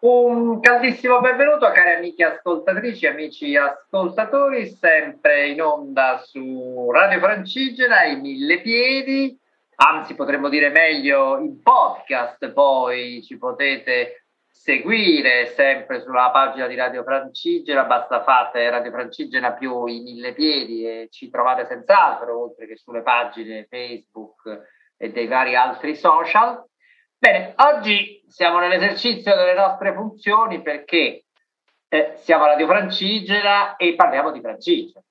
Un caldissimo benvenuto cari amiche ascoltatrici, amici ascoltatori, sempre in onda su Radio Francigena, i mille piedi, anzi potremmo dire meglio in podcast, poi ci potete seguire sempre sulla pagina di Radio Francigena, basta fate Radio Francigena più i mille piedi e ci trovate senz'altro, oltre che sulle pagine Facebook e dei vari altri social. Bene, oggi siamo nell'esercizio delle nostre funzioni perché eh, siamo a Radio Francigena e parliamo di Francigena.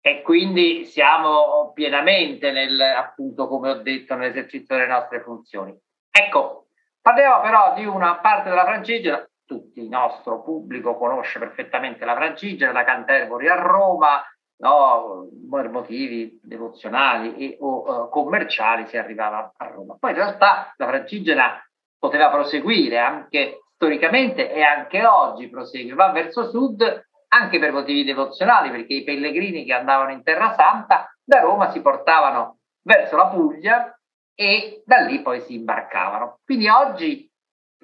E quindi siamo pienamente nel, appunto, come ho detto, nell'esercizio delle nostre funzioni. Ecco, parliamo però di una parte della Francigena, tutti il nostro pubblico conosce perfettamente la Francigena, da Canterbury a Roma, no, per motivi devozionali e, o uh, commerciali si arrivava a Roma. Poi in realtà la Francigena poteva proseguire anche storicamente e anche oggi prosegue, va verso sud anche per motivi devozionali, perché i pellegrini che andavano in Terra Santa da Roma si portavano verso la Puglia e da lì poi si imbarcavano. Quindi oggi,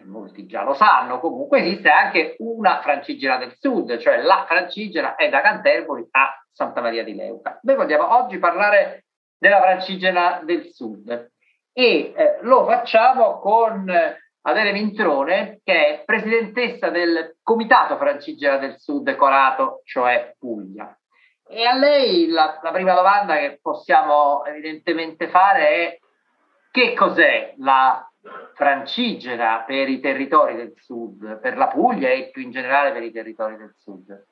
molti già lo sanno, comunque esiste anche una Francigena del Sud, cioè la Francigena è da Canterbury a Santa Maria di Leuca. Noi vogliamo oggi parlare della Francigena del Sud e eh, lo facciamo con Adele Mintrone, che è presidentessa del Comitato Francigena del Sud Corato, cioè Puglia. E a lei la, la prima domanda che possiamo evidentemente fare è che cos'è la Francigena per i territori del Sud, per la Puglia e più in generale per i territori del Sud?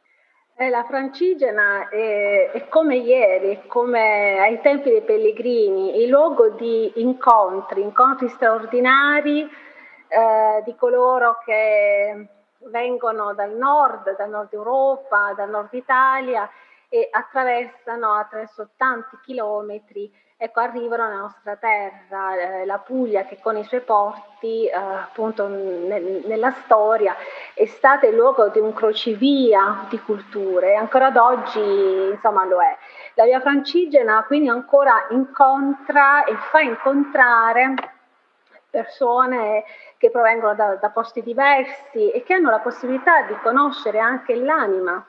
Eh, la Francigena è, è, come ieri, come ai tempi dei pellegrini, il luogo di incontri, incontri straordinari eh, di coloro che vengono dal nord, dal nord Europa, dal nord Italia e attraversano attraverso tanti chilometri ecco, arrivano nella nostra terra, eh, la Puglia che con i suoi porti, eh, appunto ne, nella storia, è stata il luogo di un crocevia di culture e ancora ad oggi insomma lo è. La via francigena quindi ancora incontra e fa incontrare persone che provengono da, da posti diversi e che hanno la possibilità di conoscere anche l'anima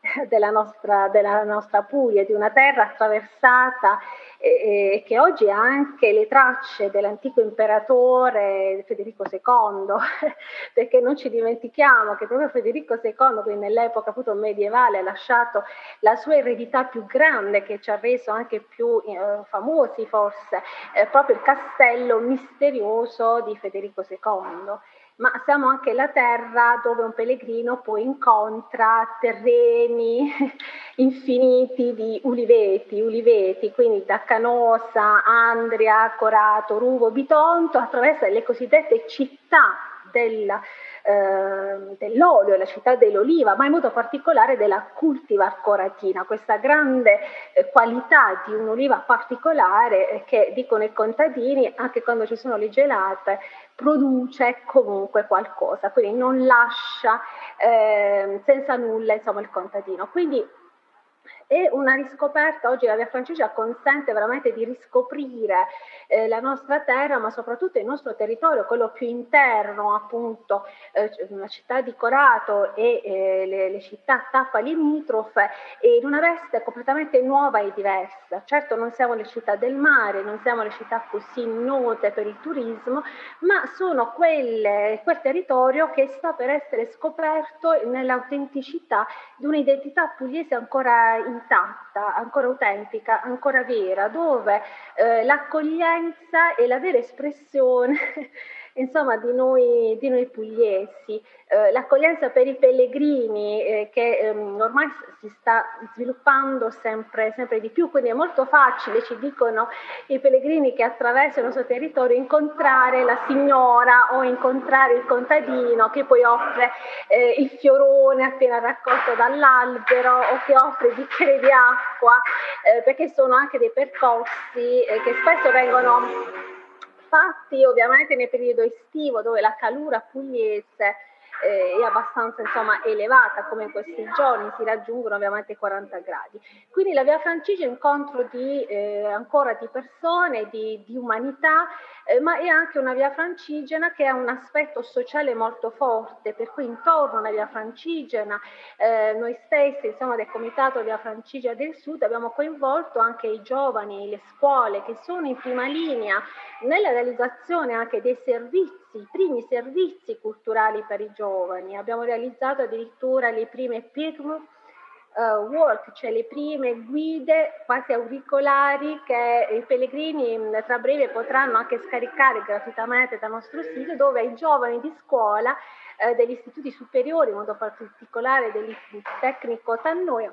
della nostra, della nostra Puglia, di una terra attraversata e, che oggi ha anche le tracce dell'antico imperatore Federico II, perché non ci dimentichiamo che proprio Federico II, quindi nell'epoca appunto medievale, ha lasciato la sua eredità più grande che ci ha reso anche più eh, famosi forse, eh, proprio il castello misterioso di Federico II ma siamo anche la terra dove un pellegrino poi incontra terreni infiniti di uliveti, uliveti, quindi da Canosa, Andria, Corato, Ruvo, Bitonto, attraverso le cosiddette città della, eh, dell'olio, la città dell'oliva, ma in modo particolare della cultivar coratina, questa grande eh, qualità di un'oliva particolare eh, che dicono i contadini, anche quando ci sono le gelate, produce comunque qualcosa, quindi non lascia eh, senza nulla insomma, il contadino. Quindi è una riscoperta, oggi la Via Francigena consente veramente di riscoprire eh, la nostra terra, ma soprattutto il nostro territorio, quello più interno, appunto, eh, la città di Corato e eh, le, le, città tappa limitrofe, in una veste completamente nuova e diversa. Certo non siamo le città del mare, non siamo le città così note per il turismo, ma sono quelle, quel territorio che sta per essere scoperto nell'autenticità di un'identità pugliese ancora in intatta, ancora autentica, ancora vera, dove eh, l'accoglienza è la vera espressione insomma, di noi, di noi pugliesi. Eh, l'accoglienza per i pellegrini eh, che ehm, ormai si sta sviluppando sempre, sempre, di più, quindi è molto facile, ci dicono i pellegrini che attraversano il nostro territorio, incontrare la signora o incontrare il contadino che poi offre eh, il fiorone appena raccolto dall'albero o che offre bicchiere di acqua, eh, perché sono anche dei percorsi eh, che spesso vengono fatti ovviamente nel periodo estivo dove la calura pugliese eh, è abbastanza insomma, elevata come in questi giorni, si raggiungono ovviamente 40 gradi. Quindi la Via Francigena è un incontro di, eh, ancora di persone, di, di umanità, eh, ma è anche una Via Francigena che ha un aspetto sociale molto forte, per cui intorno alla Via Francigena eh, noi stessi insomma, del Comitato Via Francigena del Sud abbiamo coinvolto anche i giovani, le scuole che sono in prima linea nella realizzazione anche dei servizi, i primi servizi culturali per i giovani. Abbiamo realizzato addirittura le prime PIRM uh, work, cioè le prime guide quasi auricolari che i pellegrini mm, tra breve potranno anche scaricare gratuitamente dal nostro sito, dove i giovani di scuola, eh, degli istituti superiori, in modo particolare dell'istituto tecnico Tannoia,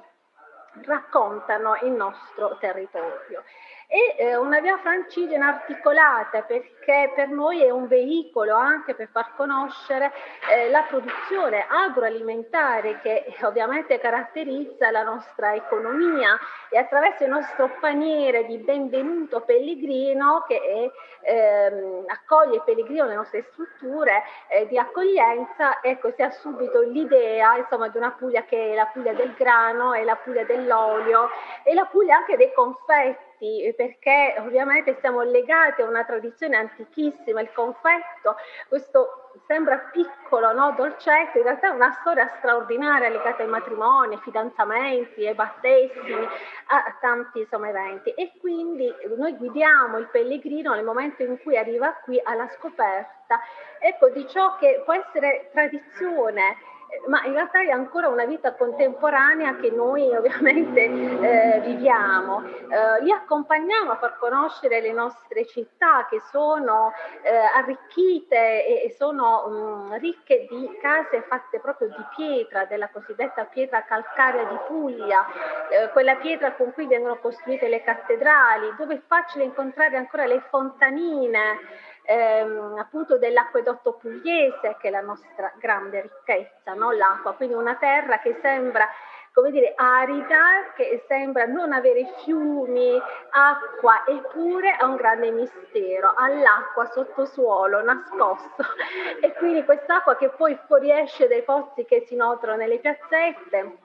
raccontano il nostro territorio e eh, una via francigena articolata perché per noi è un veicolo anche per far conoscere eh, la produzione agroalimentare che ovviamente caratterizza la nostra economia. E attraverso il nostro paniere di benvenuto pellegrino che è, ehm, accoglie il pellegrino nelle nostre strutture eh, di accoglienza, ecco si ha subito l'idea insomma di una Puglia che è la Puglia del grano, è la Puglia dell'olio e la Puglia anche dei confetti confetti, perché ovviamente siamo legati a una tradizione antichissima, il confetto, questo sembra piccolo, no? dolcetto, in realtà è una storia straordinaria legata ai matrimoni, ai fidanzamenti, ai battesimi, a tanti insomma, eventi. E quindi noi guidiamo il pellegrino nel momento in cui arriva qui alla scoperta ecco, di ciò che può essere tradizione ma in realtà è ancora una vita contemporanea che noi ovviamente eh, viviamo. Eh, li accompagniamo a far conoscere le nostre città che sono eh, arricchite e, e sono mh, mm, ricche di case fatte proprio di pietra, della cosiddetta pietra calcarea di Puglia, eh, quella pietra con cui vengono costruite le cattedrali, dove è facile incontrare ancora le fontanine ehm, appunto dell'acquedotto pugliese che è la nostra grande ricchezza, no? l'acqua, quindi una terra che sembra come dire, arida, che sembra non avere fiumi, acqua, eppure ha un grande mistero, ha l'acqua sottosuolo nascosto e quindi quest'acqua che poi fuoriesce dai pozzi che si notano nelle piazzette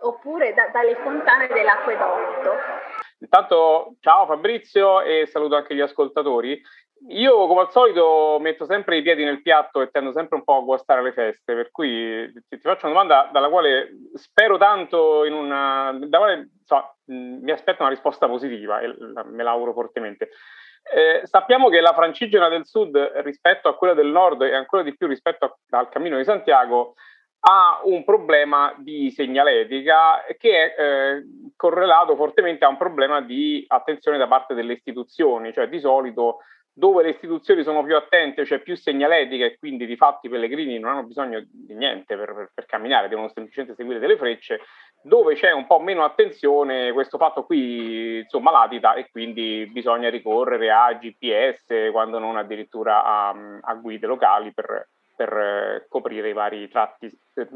oppure da, dalle fontane dell'acquedotto. Intanto ciao Fabrizio e saluto anche gli ascoltatori. Io, come al solito, metto sempre i piedi nel piatto e tendo sempre un po' a guastare le feste, per cui ti, faccio una domanda dalla quale spero tanto in una, da quale so, mi aspetto una risposta positiva e me l'auguro fortemente. Eh, sappiamo che la Francigena del Sud rispetto a quella del Nord e ancora di più rispetto a, al Cammino di Santiago ha un problema di segnaletica che è eh, correlato fortemente a un problema di attenzione da parte delle istituzioni, cioè di solito dove le istituzioni sono più attente, cioè più segnaletica e quindi di fatto i pellegrini non hanno bisogno di niente per, per, per, camminare, devono semplicemente seguire delle frecce, dove c'è un po' meno attenzione questo fatto qui insomma latita e quindi bisogna ricorrere a GPS quando non addirittura a, a guide locali per, per eh, coprire i vari tratti eh,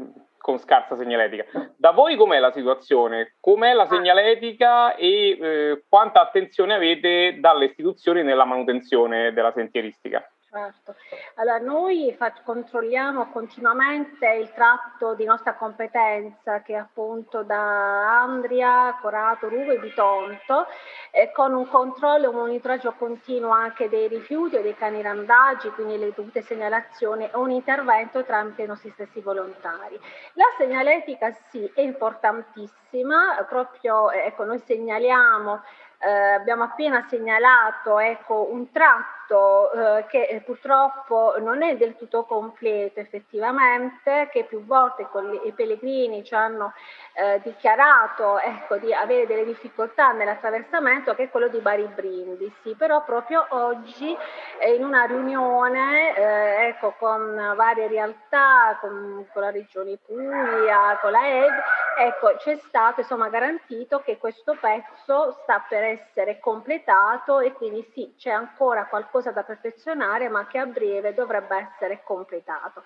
con scarsa segnaletica. Da voi com'è la situazione? Com'è la segnaletica e eh, quanta attenzione avete dalle istituzioni nella manutenzione della sentieristica? Certo, allora noi controlliamo continuamente il tratto di nostra competenza che è appunto da Andria, Corato, Ruvo e Bitonto eh, con un controllo e un monitoraggio continuo anche dei rifiuti e dei cani randaggi, quindi le dovute segnalazioni e un intervento tramite i nostri stessi volontari. La segnaletica sì è importantissima, proprio ecco, noi segnaliamo eh, abbiamo appena segnalato ecco, un tratto eh, che eh, purtroppo non è del tutto completo effettivamente, che più volte i pellegrini ci hanno eh, dichiarato ecco, di avere delle difficoltà nell'attraversamento, che è quello di Bari Brindisi. Però proprio oggi eh, in una riunione eh, ecco, con varie realtà, con, con, la Regione Puglia, con la ED, ecco, c'è stato insomma, garantito che questo pezzo sta per essere completato e quindi sì, c'è ancora qualcosa da perfezionare, ma che a breve dovrebbe essere completato.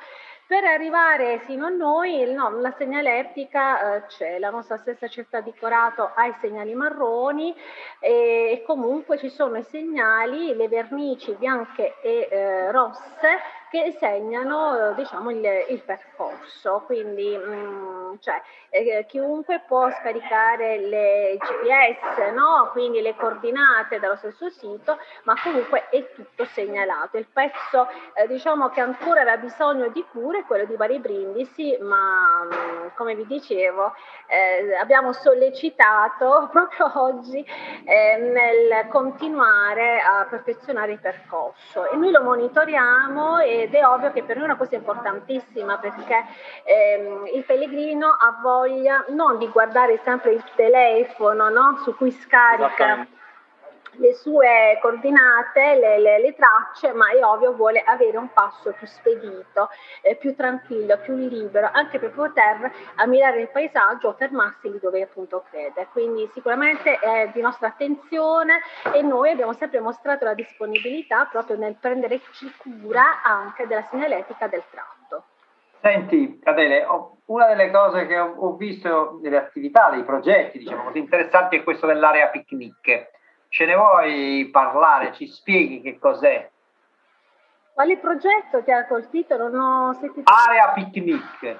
Per arrivare sino a noi, no, la segnaletica eh, c'è, la nostra stessa città di Corato ha i segnali marroni e, e comunque ci sono i segnali, le vernici bianche e eh, rosse che segnano diciamo, il, il percorso. Quindi mh, mm, cioè, eh, chiunque può scaricare le GPS, no? quindi le coordinate dallo stesso sito, ma comunque è tutto segnalato. Il pezzo eh, diciamo che ancora aveva bisogno di cure è quello di Bari Brindisi, ma mm, come vi dicevo eh, abbiamo sollecitato proprio oggi eh, nel continuare a perfezionare il percorso e noi lo monitoriamo ed è ovvio che per noi è una cosa importantissima perché ehm, il pellegrino ha voglia non di guardare sempre il telefono no? su cui scarica le sue coordinate, le, le, le, tracce, ma è ovvio vuole avere un passo più spedito, eh, più tranquillo, più libero, anche per poter ammirare il paesaggio o fermarsi lì dove appunto crede. Quindi sicuramente è di nostra attenzione e noi abbiamo sempre mostrato la disponibilità proprio nel prenderci cura anche della segnaletica del tratto. Senti Adele, una delle cose che ho visto nelle attività, dei progetti, diciamo così, interessanti è questo dell'area picnic Ce ne vuoi parlare? Ci spieghi che cos'è? Quale progetto ti ha colpito? Non ho sentito. Area picnic.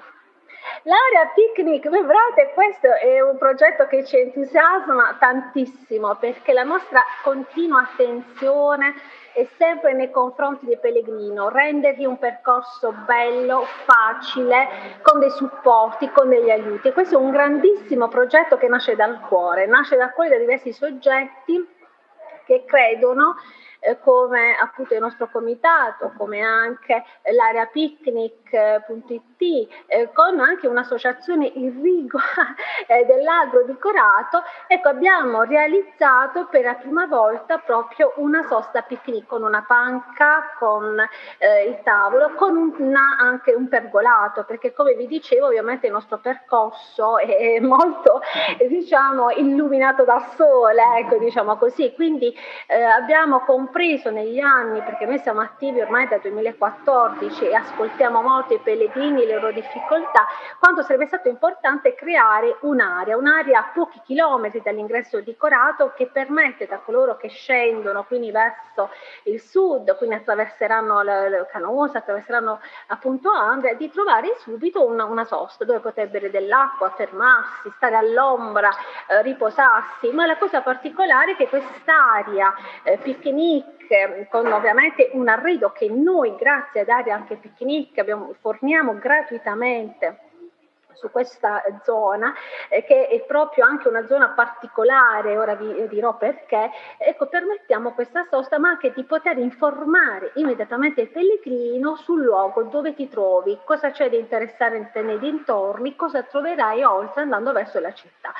L'area picnic, vedrete, questo è un progetto che ci entusiasma tantissimo perché la nostra continua attenzione è sempre nei confronti del pellegrino, rendergli un percorso bello, facile, con dei supporti, con degli aiuti. Questo è un grandissimo progetto che nasce dal cuore, nasce dal cuore da diversi soggetti che credono eh, come appunto il nostro comitato, come anche l'area picnic.it, eh, con anche un'associazione irrigua eh, dell'agro di Corato, ecco abbiamo realizzato per la prima volta proprio una sosta picnic con una panca, con eh, il tavolo, con una, anche un pergolato, perché come vi dicevo ovviamente il nostro percorso è molto diciamo illuminato dal sole, ecco diciamo così, quindi eh, abbiamo comprato compreso negli anni, perché noi siamo attivi ormai dal 2014 e ascoltiamo molto i pellegrini e le loro difficoltà, quanto sarebbe stato importante creare un'area, un'area a pochi chilometri dall'ingresso di Corato che permette a coloro che scendono quindi verso il sud, quindi attraverseranno il Canosa, attraverseranno appunto Andria, di trovare subito una, una sosta dove poter bere dell'acqua, fermarsi, stare all'ombra, eh, riposarsi, ma la cosa particolare è che quest'area eh, picnic picnic con ovviamente un arredo che noi grazie ad Aria anche Picnic abbiamo, forniamo gratuitamente su questa zona, eh, che è proprio anche una zona particolare, ora vi dirò perché, ecco, permettiamo questa sosta, ma anche di poter informare immediatamente il pellegrino sul luogo dove ti trovi, cosa c'è di interessante nei dintorni, cosa troverai oltre andando verso la città.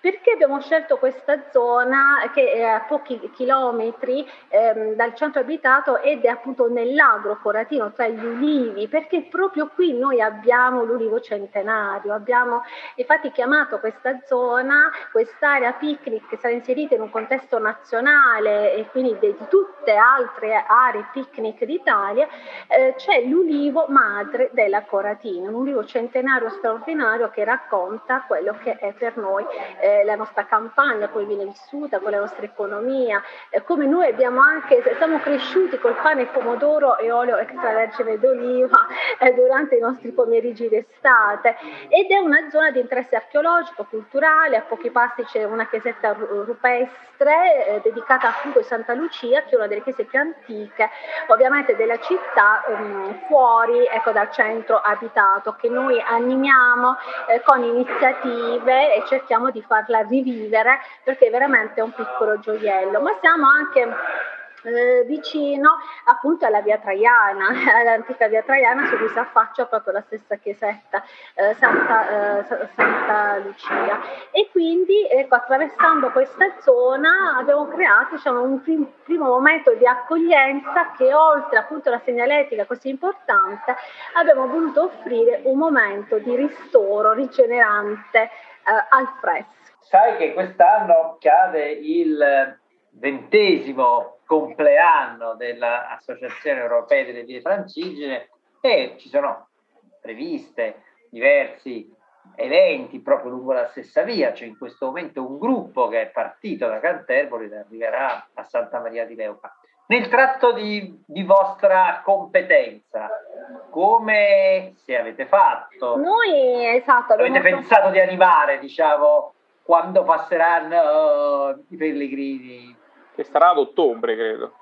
Perché abbiamo scelto questa zona che è a pochi chilometri ehm, dal centro abitato ed è appunto nell'agro coratino tra gli ulivi? Perché proprio qui noi abbiamo l'ulivo centenario stadio. Abbiamo infatti chiamato questa zona, quest'area picnic che sarà inserita in un contesto nazionale e quindi di tutte altre aree picnic d'Italia, eh, c'è l'ulivo madre della Coratina, un ulivo centenario straordinario che racconta quello che è per noi eh, la nostra campagna, come viene vissuta, con la nostra economia, eh, come noi abbiamo anche, siamo cresciuti col pane, pomodoro e olio extravergine d'oliva eh, durante i nostri pomeriggi d'estate ed è una zona di interesse archeologico, culturale, a pochi passi c'è una chiesetta rupestre eh, dedicata appunto a Santa Lucia, che è una delle chiese più antiche ovviamente della città, ehm, fuori ecco, dal centro abitato, che noi animiamo eh, con iniziative e cerchiamo di farla rivivere perché è veramente un piccolo gioiello, ma siamo anche eh, vicino appunto alla via Traiana, all'antica via Traiana su cui si affaccia proprio la stessa chiesetta eh, Santa, eh, Santa, Lucia. E quindi ecco, attraversando questa zona abbiamo creato diciamo, un prim- primo momento di accoglienza che oltre appunto alla segnaletica così importante abbiamo voluto offrire un momento di ristoro rigenerante eh, al fresco. Sai che quest'anno cade il ventesimo compleanno dell'Associazione Europea delle Vie Francigene e ci sono previste diversi eventi proprio lungo la stessa via, c'è in questo momento un gruppo che è partito da Canterbury e arriverà a Santa Maria di Leuca. Nel tratto di, di vostra competenza, come se avete fatto? Noi, esatto. Avete pensato di arrivare, diciamo, quando passeranno uh, i pellegrini? Che sarà ad ottobre, credo.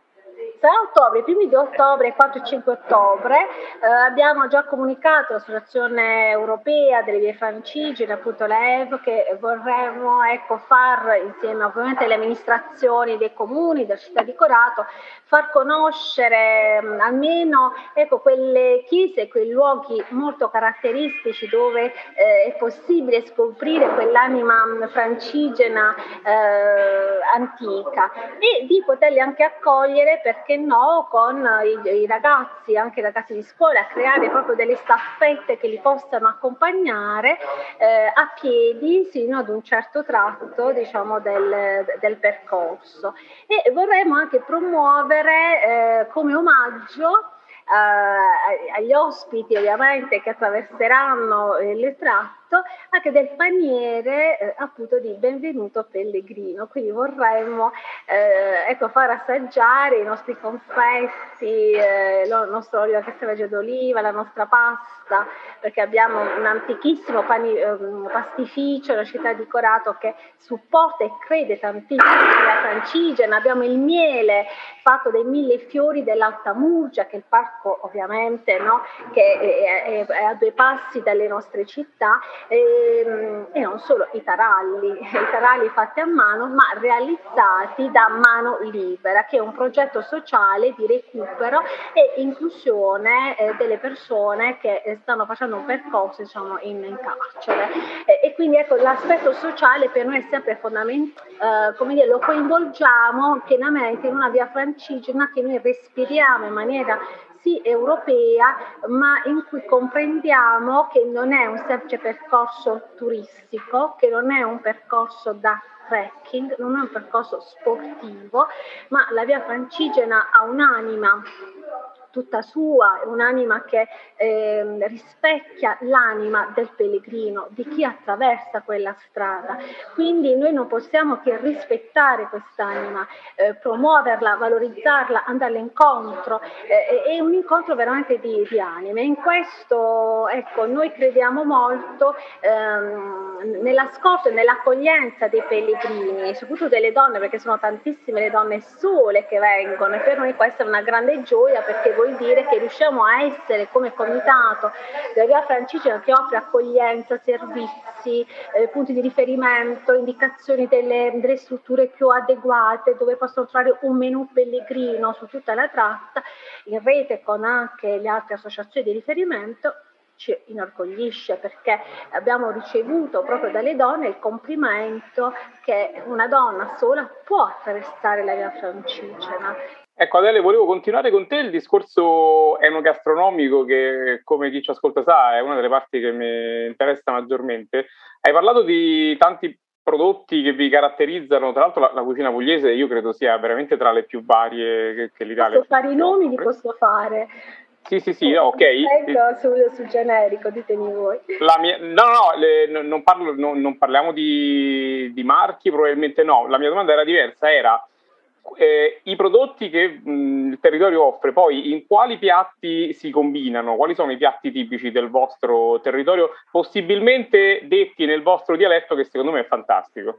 3 ottobre, i primi di ottobre e 4 e 5 ottobre eh, abbiamo già comunicato all'Associazione Europea delle Vie Francigene, appunto la EV, che vorremmo ecco, far insieme ovviamente alle amministrazioni dei comuni, della città di Corato, far conoscere mh, almeno ecco, quelle chiese, quei luoghi molto caratteristici dove eh, è possibile scoprire quell'anima francigena eh, antica e di poterli anche accogliere perché no, con i, i, ragazzi, anche i ragazzi di scuola, creare proprio delle staffette che li possano accompagnare eh, a piedi sino ad un certo tratto diciamo, del, del percorso. E vorremmo anche promuovere eh, come omaggio eh, agli ospiti ovviamente che attraverseranno il tratto anche del paniere eh, appunto di benvenuto pellegrino quindi vorremmo eh, ecco, far assaggiare i nostri confetti eh, il nostro olio a extravergine d'oliva la nostra pasta perché abbiamo un antichissimo pani, um, pastificio nella città di Corato che supporta e crede tantissimo alla francigena abbiamo il miele fatto dai mille fiori dell'Alta Murgia che è il parco ovviamente no? che è, è, è, a due passi dalle nostre città e, ehm, e, non solo i taralli, i taralli fatti a mano ma realizzati da Mano Libera che è un progetto sociale di recupero e inclusione eh, delle persone che eh, stanno facendo un percorso diciamo, in, in carcere. E, e, quindi ecco l'aspetto sociale per noi è sempre fondamentale, eh, come dire lo coinvolgiamo pienamente in una via francigena che noi respiriamo in maniera sì europea, ma in cui comprendiamo che non è un semplice percorso turistico, che non è un percorso da trekking, non è un percorso sportivo, ma la via francigena ha un'anima tutta sua, un'anima che eh, rispecchia l'anima del pellegrino, di chi attraversa quella strada. Quindi noi non possiamo che rispettare quest'anima, eh, promuoverla, valorizzarla, andarle incontro. Eh, è un incontro veramente di, di anime. In questo ecco, noi crediamo molto ehm, nell'ascolto e nell'accoglienza dei pellegrini, soprattutto delle donne, perché sono tantissime le donne sole che vengono e per noi questa è una grande gioia perché voi vuol dire che riusciamo a essere come comitato della Via Francigena che offre accoglienza, servizi, eh, punti di riferimento, indicazioni delle, delle strutture più adeguate dove possono trovare un menù pellegrino su tutta la tratta. In rete con anche le altre associazioni di riferimento ci inorgoglisce perché abbiamo ricevuto proprio dalle donne il complimento che una donna sola può attraversare la via francigena Ecco Adele, volevo continuare con te il discorso enogastronomico che, come chi ci ascolta sa, è una delle parti che mi interessa maggiormente. Hai parlato di tanti prodotti che vi caratterizzano, tra l'altro la, la cucina pugliese io credo sia veramente tra le più varie che, che l'Italia. Posso fare i nomi, li posso fare. Sì, sì, sì, ok. Sul, sul generico, ditemi voi. Mia, no, no, le, non, parlo, no, non parliamo di, di marchi, probabilmente no. La mia domanda era diversa, era eh, i prodotti che mh, il territorio offre, poi in quali piatti si combinano? Quali sono i piatti tipici del vostro territorio, possibilmente detti nel vostro dialetto, che secondo me è fantastico?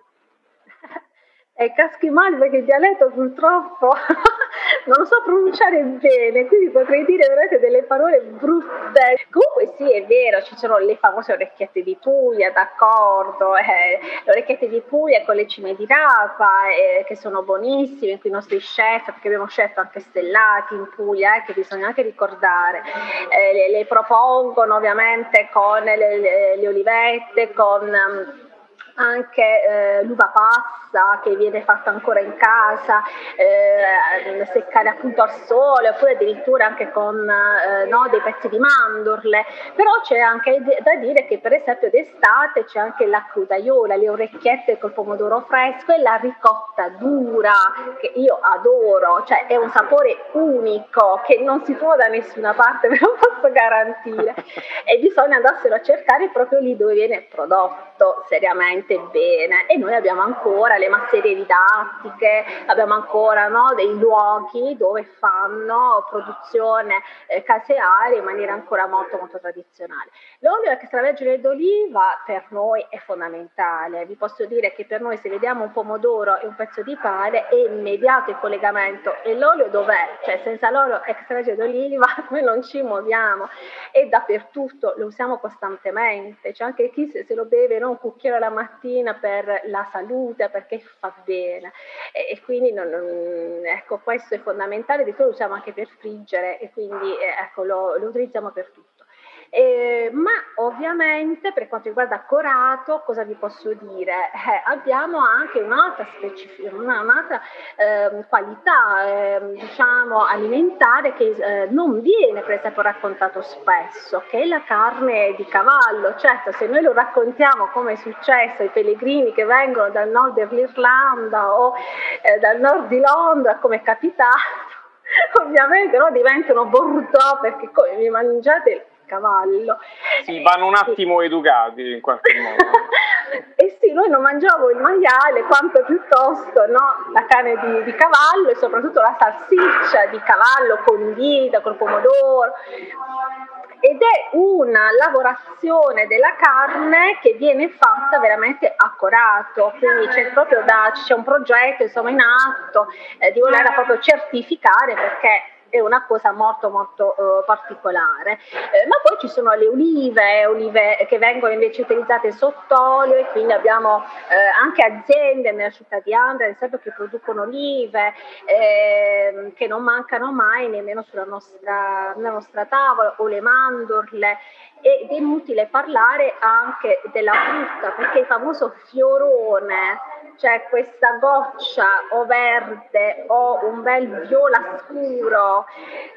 E caschi male perché il dialetto purtroppo non lo so pronunciare bene, quindi potrei dire veramente delle parole brutte. Comunque sì, è vero, ci sono le famose orecchiette di Puglia, d'accordo, eh, le orecchiette di Puglia con le cime di rapa, eh, che sono buonissime, cui i nostri chef, perché abbiamo chef anche stellati in Puglia, eh, che bisogna anche ricordare, eh, le, le, propongono ovviamente con le, le, le olivette, con... Um, anche eh, l'uva passa che viene fatta ancora in casa, eh, seccare appunto al sole, oppure addirittura anche con eh, no, dei pezzi di mandorle. Però c'è anche da dire che per esempio d'estate c'è anche la crudaiola, le orecchiette col pomodoro fresco e la ricotta dura, che io adoro, cioè è un sapore unico che non si trova da nessuna parte, ve lo posso garantire. e bisogna andarselo a cercare proprio lì dove viene prodotto seriamente bene e noi abbiamo ancora le le masserie didattiche, abbiamo ancora no, dei luoghi dove fanno produzione eh, casearia in maniera ancora molto molto tradizionale. L'olio extravergine d'oliva per noi è fondamentale, vi posso dire che per noi se vediamo un pomodoro e un pezzo di pane è immediato il collegamento e l'olio dov'è? Cioè senza l'olio extravergine d'oliva noi non ci muoviamo, è dappertutto, lo usiamo costantemente, c'è anche chi se lo beve no, un cucchiaio la mattina per la salute, perché fa bene e, e quindi non, non, ecco, questo è fondamentale, di solito lo usiamo anche per friggere e quindi eh, ecco, lo, lo utilizziamo per tutto. Eh, ma ovviamente per quanto riguarda Corato, cosa vi posso dire? Eh, abbiamo anche un'altra, specific- una, un'altra eh, qualità ehm, diciamo, alimentare che eh, non viene per esempio raccontato spesso, che è la carne di cavallo. Certo, se noi lo raccontiamo come è successo ai pellegrini che vengono dal nord dell'Irlanda o eh, dal nord di Londra, come è capitato, ovviamente no, diventano Bordeaux perché come vi mangiate cavallo. Sì, vanno un attimo sì. educati in qualche modo. e sì, noi non mangiamo il maiale quanto piuttosto no? la carne di, di, cavallo e soprattutto la salsiccia di cavallo condita col pomodoro. Ed è una lavorazione della carne che viene fatta veramente accorato, quindi c'è proprio da, c'è un progetto insomma, in atto eh, di volerla proprio certificare perché è una cosa molto molto uh, particolare. Eh, ma poi ci sono le olive, olive che vengono invece utilizzate sott'olio e quindi abbiamo eh, anche aziende nella città di Andria, ad esempio, che producono olive eh, che non mancano mai nemmeno sulla nostra, nostra tavola o le mandorle ed è inutile parlare anche della frutta perché il famoso fiorone cioè questa goccia o verde o un bel viola scuro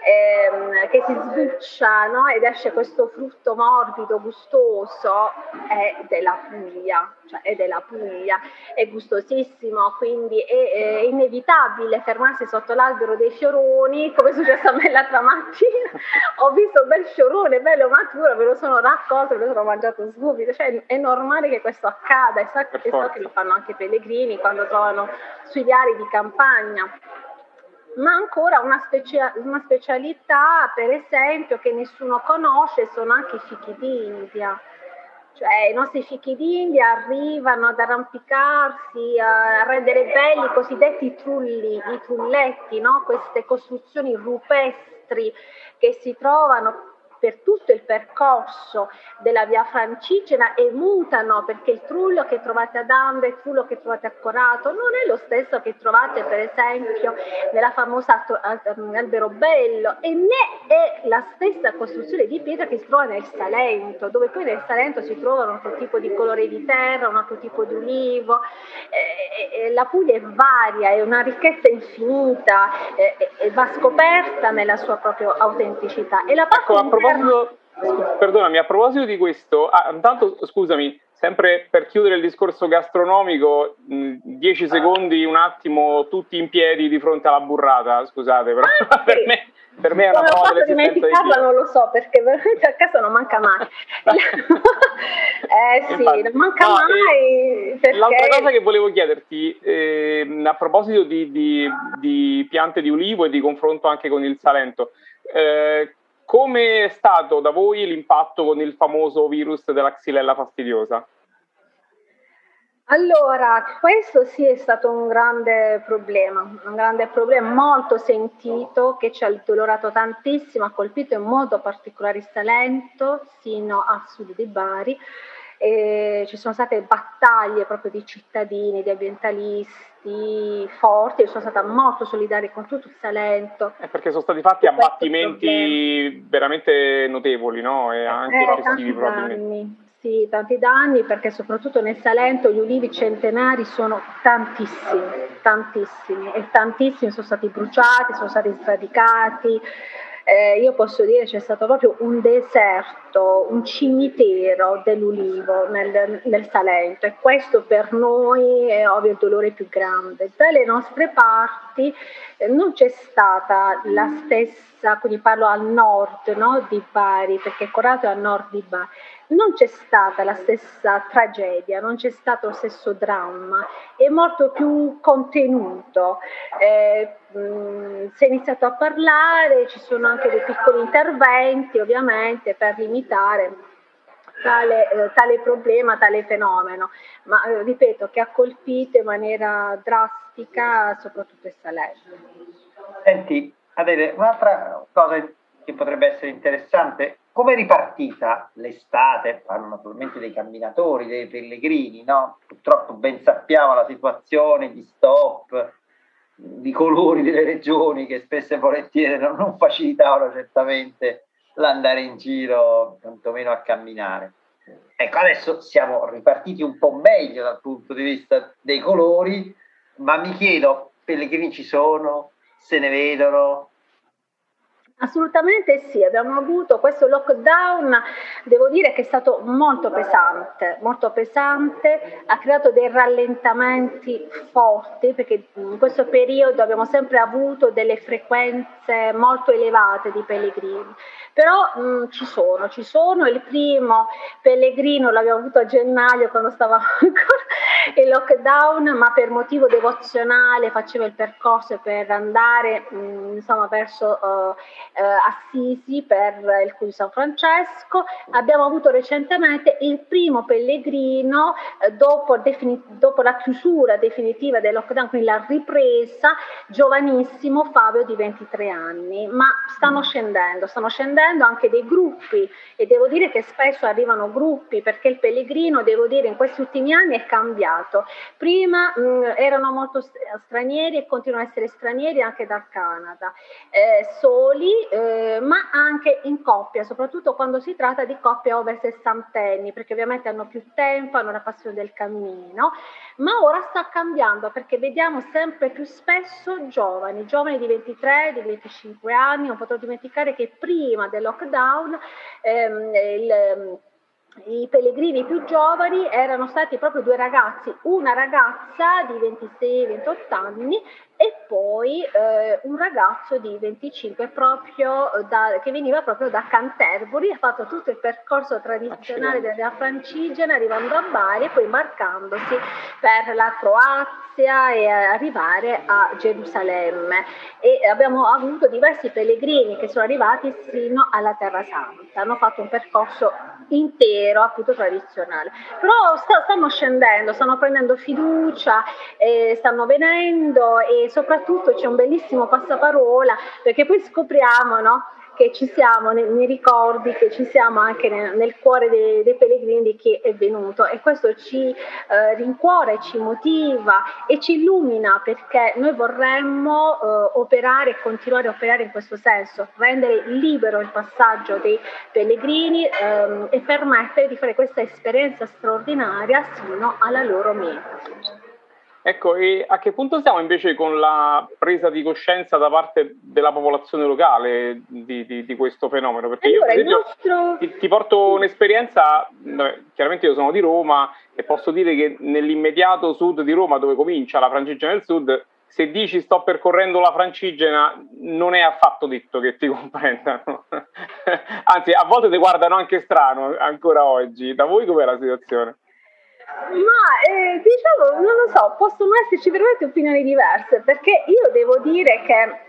ehm, che si sbuccia no? ed esce questo frutto morbido, gustoso, è della Puglia, cioè è della Puglia, è gustosissimo, quindi è, è inevitabile fermarsi sotto l'albero dei fioroni, come è successo a me l'altra mattina, ho visto un bel fiorone, bello maturo, me lo sono raccolto, me lo sono mangiato subito, cioè è normale che questo accada, e so, e so che lo fanno anche i pellegrini quando trovano sui viali di campagna. Ma ancora una, specia- una, specialità, per esempio, che nessuno conosce, sono anche i fichi d'India. Cioè i nostri fichi d'India arrivano ad arrampicarsi, a rendere belli i cosiddetti trulli, i trulletti, no? queste costruzioni rupestri che si trovano per tutto il percorso della via francigena e mutano perché il trullo che trovate ad Ande, il trullo che trovate a Corato non è lo stesso che trovate per esempio nella famosa Alberobello e né è la stessa costruzione di pietra che si trova nel Salento, dove poi nel Salento si trovano un altro tipo di colore di terra, un altro tipo di ulivo. Eh, la Puglia è varia, è una ricchezza infinita e eh, va scoperta nella sua propria autenticità. E la ecco, a proposito, perdonami, a proposito di questo, ah, intanto scusami, sempre per chiudere il discorso gastronomico, mh, 10 secondi, un attimo, tutti in piedi di fronte alla burrata, scusate, però ah, per me per me è una dell'esistenza dimenticarla di non lo so perché veramente a casa non manca mai. Eh sì Infatti, non manca no, mai perché... l'altra cosa che volevo chiederti eh, a proposito di, di, di, piante di ulivo e di confronto anche con il Salento eh, come è stato da voi l'impatto con il famoso virus della xylella fastidiosa? Allora, questo sì è stato un grande problema, un grande problema molto sentito che ci ha dolorato tantissimo, ha colpito in modo particolare il Salento sino a sud di Bari. E ci sono state battaglie proprio di cittadini, di ambientalisti forti, sono stata molto solidaria con tutto il Salento. Eh perché sono stati fatti abbattimenti veramente notevoli, no? E anche eh, eccessivi probabilmente. Sì, tanti danni perché soprattutto nel Salento gli ulivi centenari sono tantissimi, tantissimi e tantissimi sono stati bruciati, sono stati sradicati eh, io posso dire c'è stato proprio un deserto, un cimitero dell'ulivo nel, nel, Salento e questo per noi è ovvio il dolore più grande. Dalle nostre parti eh, non c'è stata la stessa, quindi parlo al nord no, di Bari, perché Corato è a nord di Bari, non c'è stata la stessa tragedia, non c'è stato lo stesso dramma, è molto più contenuto. Eh, mh, mm, si è iniziato a parlare, ci sono anche dei piccoli interventi ovviamente per limitare tale, eh, tale problema, tale fenomeno, ma eh, ripeto che ha colpito in maniera drastica soprattutto il Salerno. Senti, Adele, un'altra cosa che potrebbe essere interessante, come è ripartita l'estate? Parlo naturalmente dei camminatori, dei pellegrini, no? Purtroppo ben sappiamo la situazione di stop, di colori delle regioni che spesso e volentieri non, facilitavano certamente l'andare in giro, tantomeno a camminare. Ecco, adesso siamo ripartiti un po' meglio dal punto di vista dei colori, ma mi chiedo, pellegrini ci sono, se ne vedono, Assolutamente sì, abbiamo avuto questo lockdown, devo dire che è stato molto pesante, molto pesante, ha creato dei rallentamenti forti perché in questo periodo abbiamo sempre avuto delle frequenze molto elevate di pellegrini, però mh, ci sono, ci sono, il primo pellegrino l'abbiamo avuto a gennaio quando stava ancora il lockdown, ma per motivo devozionale faceva il percorso per andare mh, insomma verso... Uh, eh, Assisi per il Cui San Francesco. Abbiamo avuto recentemente il primo pellegrino eh, dopo, defini- dopo, la chiusura definitiva del lockdown, quindi la ripresa, giovanissimo Fabio di 23 anni, ma stanno scendendo, stanno scendendo anche dei gruppi e devo dire che spesso arrivano gruppi perché il pellegrino, devo dire, in questi ultimi anni è cambiato. Prima mh, erano molto stranieri e continuano a essere stranieri anche dal Canada, eh, soli eh, ma anche in coppia, soprattutto quando si tratta di coppie over sessantenni, perché ovviamente hanno più tempo, hanno la passione del cammino, ma ora sta cambiando perché vediamo sempre più spesso giovani, giovani di 23, di 25 anni, non potrò dimenticare che prima del lockdown ehm, il i pellegrini più giovani erano stati proprio due ragazzi, una ragazza di 26-28 anni e poi eh, un ragazzo di 25 proprio da, che veniva proprio da Canterbury, ha fatto tutto il percorso tradizionale della Francigena arrivando a Bari e poi imbarcandosi per la Croazia e arrivare a Gerusalemme. E abbiamo avuto diversi pellegrini che sono arrivati fino alla Terra Santa, hanno fatto un percorso intero appunto tradizionale, però st- stanno scendendo, stanno prendendo fiducia, eh, stanno venendo e soprattutto c'è un bellissimo passaparola perché poi scopriamo no, che ci siamo nei, nei, ricordi, che ci siamo anche nel, nel cuore dei, dei, pellegrini chi è venuto e questo ci eh, rincuora, ci motiva e ci illumina perché noi vorremmo eh, operare e continuare a operare in questo senso, rendere libero il passaggio dei pellegrini ehm, e permettere di fare questa esperienza straordinaria fino alla loro meta. Ecco, e a che punto siamo invece con la presa di coscienza da parte della popolazione locale di, di, di questo fenomeno? Perché allora, io, esempio, nostro... ti, ti, porto un'esperienza, chiaramente io sono di Roma e posso dire che nell'immediato sud di Roma, dove comincia la Francigena del Sud, se dici sto percorrendo la Francigena, non è affatto detto che ti comprendano. Anzi, a volte ti guardano anche strano ancora oggi. Da voi com'è la situazione? Ma eh, diciamo, non lo so, possono esserci veramente opinioni diverse, perché io devo dire che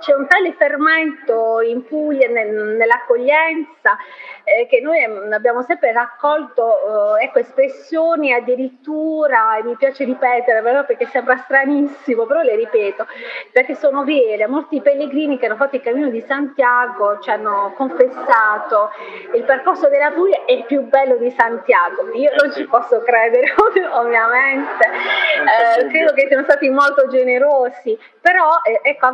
c'è un tale fermento in Puglia nel, nell'accoglienza eh, che noi abbiamo sempre raccolto eh, ecco, espressioni addirittura, e mi piace ripetere però perché sembra stranissimo, però le ripeto, perché sono vere, molti pellegrini che hanno fatto il cammino di Santiago ci hanno confessato il percorso della Puglia è il più bello di Santiago, io non ci posso credere ovviamente, eh, credo che siano stati molto generosi, però eh, ecco,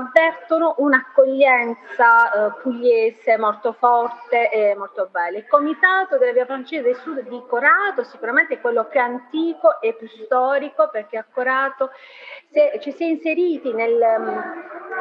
avvertono un'accoglienza eh, pugliese molto forte e molto bella. Il comitato della Via Francese del Sud di Corato sicuramente è quello più antico e più storico perché a Corato si ci si è inseriti nel,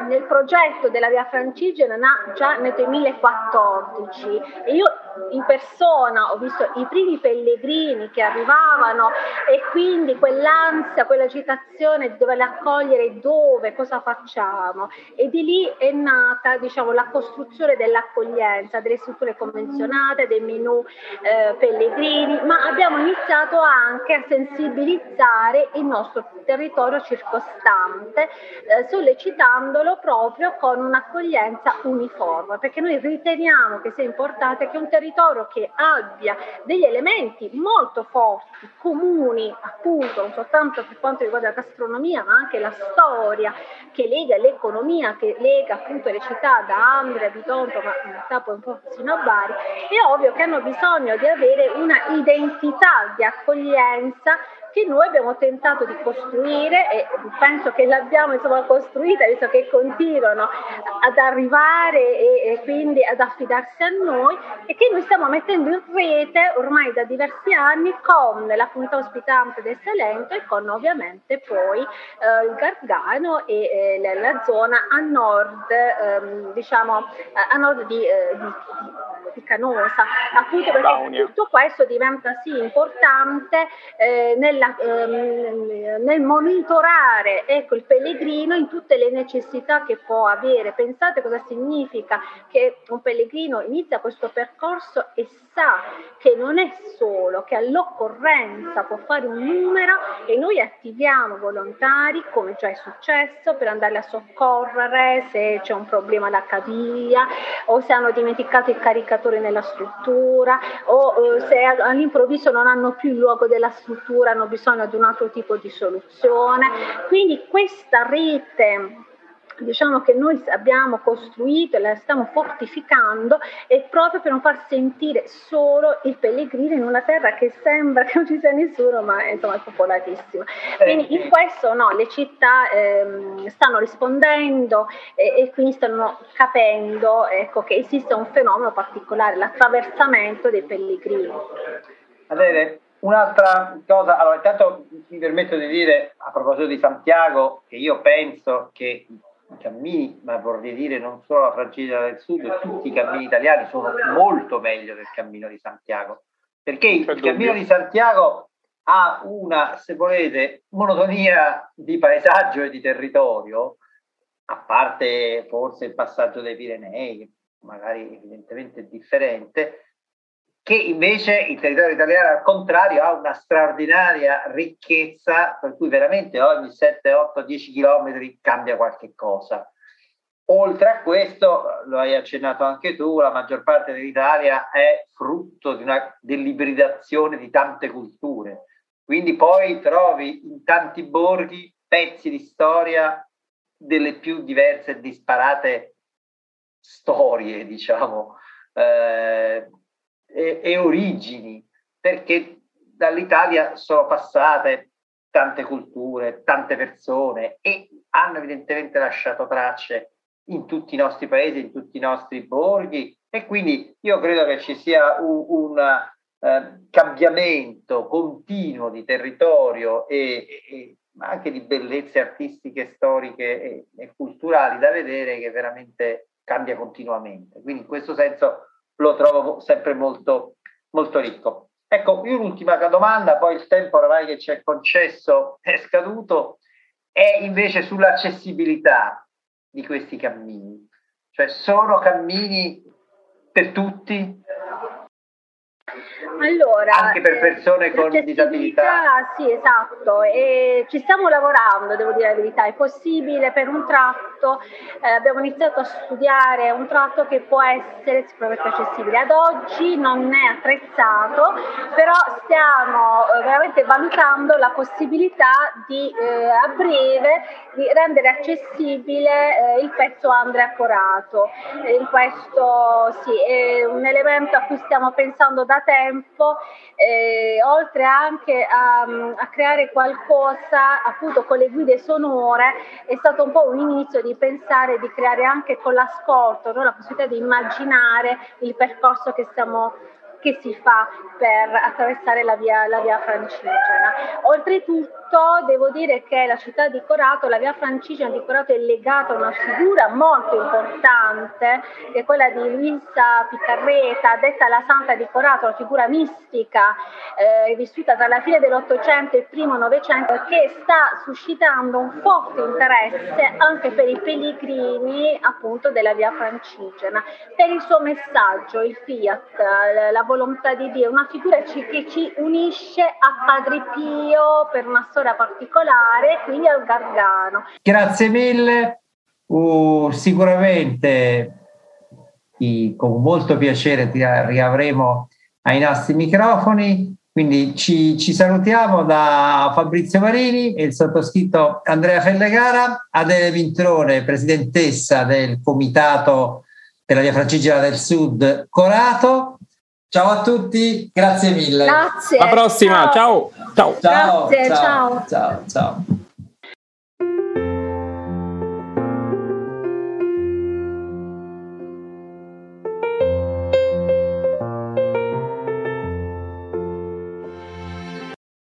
nel, progetto della Via Francigena già nel 2014 e io in persona, ho visto i primi pellegrini che arrivavano e quindi quell'ansia, quell'agitazione di dover accogliere dove, cosa facciamo? E di lì è nata diciamo, la costruzione dell'accoglienza, delle strutture convenzionate, dei menu eh, pellegrini, ma abbiamo iniziato anche a sensibilizzare il nostro territorio circostante, eh, sollecitandolo proprio con un'accoglienza uniforme, perché noi riteniamo che sia importante che un territorio che abbia degli elementi molto forti, comuni, appunto, non soltanto per quanto riguarda la gastronomia, ma anche la storia che lega l'economia, che lega appunto le città da Andria, Bitonto, ma in realtà poi un po' fino a Bari, è ovvio che hanno bisogno di avere una identità di accoglienza che noi abbiamo tentato di costruire e penso che l'abbiamo insomma, costruita visto che continuano ad arrivare e, e, quindi ad affidarsi a noi e che noi stiamo mettendo in rete ormai da diversi anni con la comunità ospitante del Salento e con ovviamente poi eh, il Gargano e eh, la zona a nord, ehm, diciamo a nord di, eh, di, di Canosa, appunto perché tutto questo diventa sì importante eh, nella nella, ehm, nel monitorare ecco, il pellegrino in tutte le necessità che può avere. Pensate cosa significa che un pellegrino inizia questo percorso e sa che non è solo, che all'occorrenza può fare un numero e noi attiviamo volontari, come già è successo, per andare a soccorrere se c'è un problema alla caviglia o se hanno dimenticato il caricatore nella struttura o eh, se all'improvviso non hanno più il luogo della struttura, hanno bisogno di un altro tipo di soluzione. Quindi questa rete diciamo che noi abbiamo costruito e la stiamo fortificando è proprio per non far sentire solo il pellegrino in una terra che sembra che non ci sia nessuno ma insomma è popolatissima. Quindi in questo no, le città ehm, stanno rispondendo e, e, quindi stanno capendo ecco, che esiste un fenomeno particolare l'attraversamento dei pellegrini. Adele, Un'altra cosa, allora intanto mi permetto di dire a proposito di Santiago che io penso che cammini, ma vorrei dire non solo la Francigena del Sud, tutti i cammini italiani sono molto meglio del cammino di Santiago, perché il cammino di Santiago ha una, se volete, monotonia di paesaggio e di territorio, a parte forse il passaggio dei Pirenei, magari evidentemente differente, che invece il territorio italiano al contrario ha una straordinaria ricchezza per cui veramente ogni 7, 8, 10 chilometri cambia qualche cosa. Oltre a questo, lo hai accennato anche tu, la maggior parte dell'Italia è frutto di una, dell'ibridazione di tante culture. Quindi poi trovi in tanti borghi pezzi di storia delle più diverse e disparate storie, diciamo. Eh, e, e origini, perché dall'Italia sono passate tante culture, tante persone e hanno evidentemente lasciato tracce in tutti i nostri paesi, in tutti i nostri borghi e quindi io credo che ci sia un, un uh, cambiamento continuo di territorio e, e, anche di bellezze artistiche, storiche e, e culturali da vedere che veramente cambia continuamente. Quindi in questo senso lo trovo sempre molto, molto ricco. Ecco, io l'ultima domanda, poi il tempo ormai che ci è concesso è scaduto, è invece sull'accessibilità di questi cammini. Cioè sono cammini per tutti? Allora, anche per persone con disabilità? Sì, esatto, e ci stiamo lavorando, devo dire la verità, è possibile per un tratto, eh, abbiamo iniziato a studiare un tratto che può essere sicuramente accessibile. Ad oggi non è attrezzato, però stiamo eh, veramente valutando la possibilità di eh, a breve di rendere accessibile eh, il pezzo Andrea Corato. in questo sì, è un elemento a cui stiamo pensando da tempo tempo, eh, oltre anche a, a, creare qualcosa appunto con le guide sonore, è stato un po' un inizio di pensare di creare anche con l'ascolto no? la possibilità di immaginare il percorso che stiamo che si fa per attraversare la via, la via Francigena. Oltretutto devo dire che la città di Corato, la via Francigena di Corato è legata a una figura molto importante che è quella di Luisa Piccarreta, detta la Santa di Corato, una figura mistica eh, vissuta tra la fine dell'Ottocento e il primo Novecento che sta suscitando un forte interesse anche per i pellegrini appunto della via Francigena, per il suo messaggio, il fiat, la volontà di Dio, una figura che ci unisce a Padre Pio per una storia particolare, quindi al Gargano. Grazie mille, uh, sicuramente con molto piacere ti riavremo ai nostri microfoni. Quindi ci, ci, salutiamo da Fabrizio Marini e il sottoscritto Andrea Fellegara, Adele Vintrone, presidentessa del Comitato per la Via Francigena del Sud Corato. Ciao a tutti, grazie mille. Grazie. Alla prossima, ciao. Ciao. Ciao. Grazie, ciao. ciao. ciao. ciao.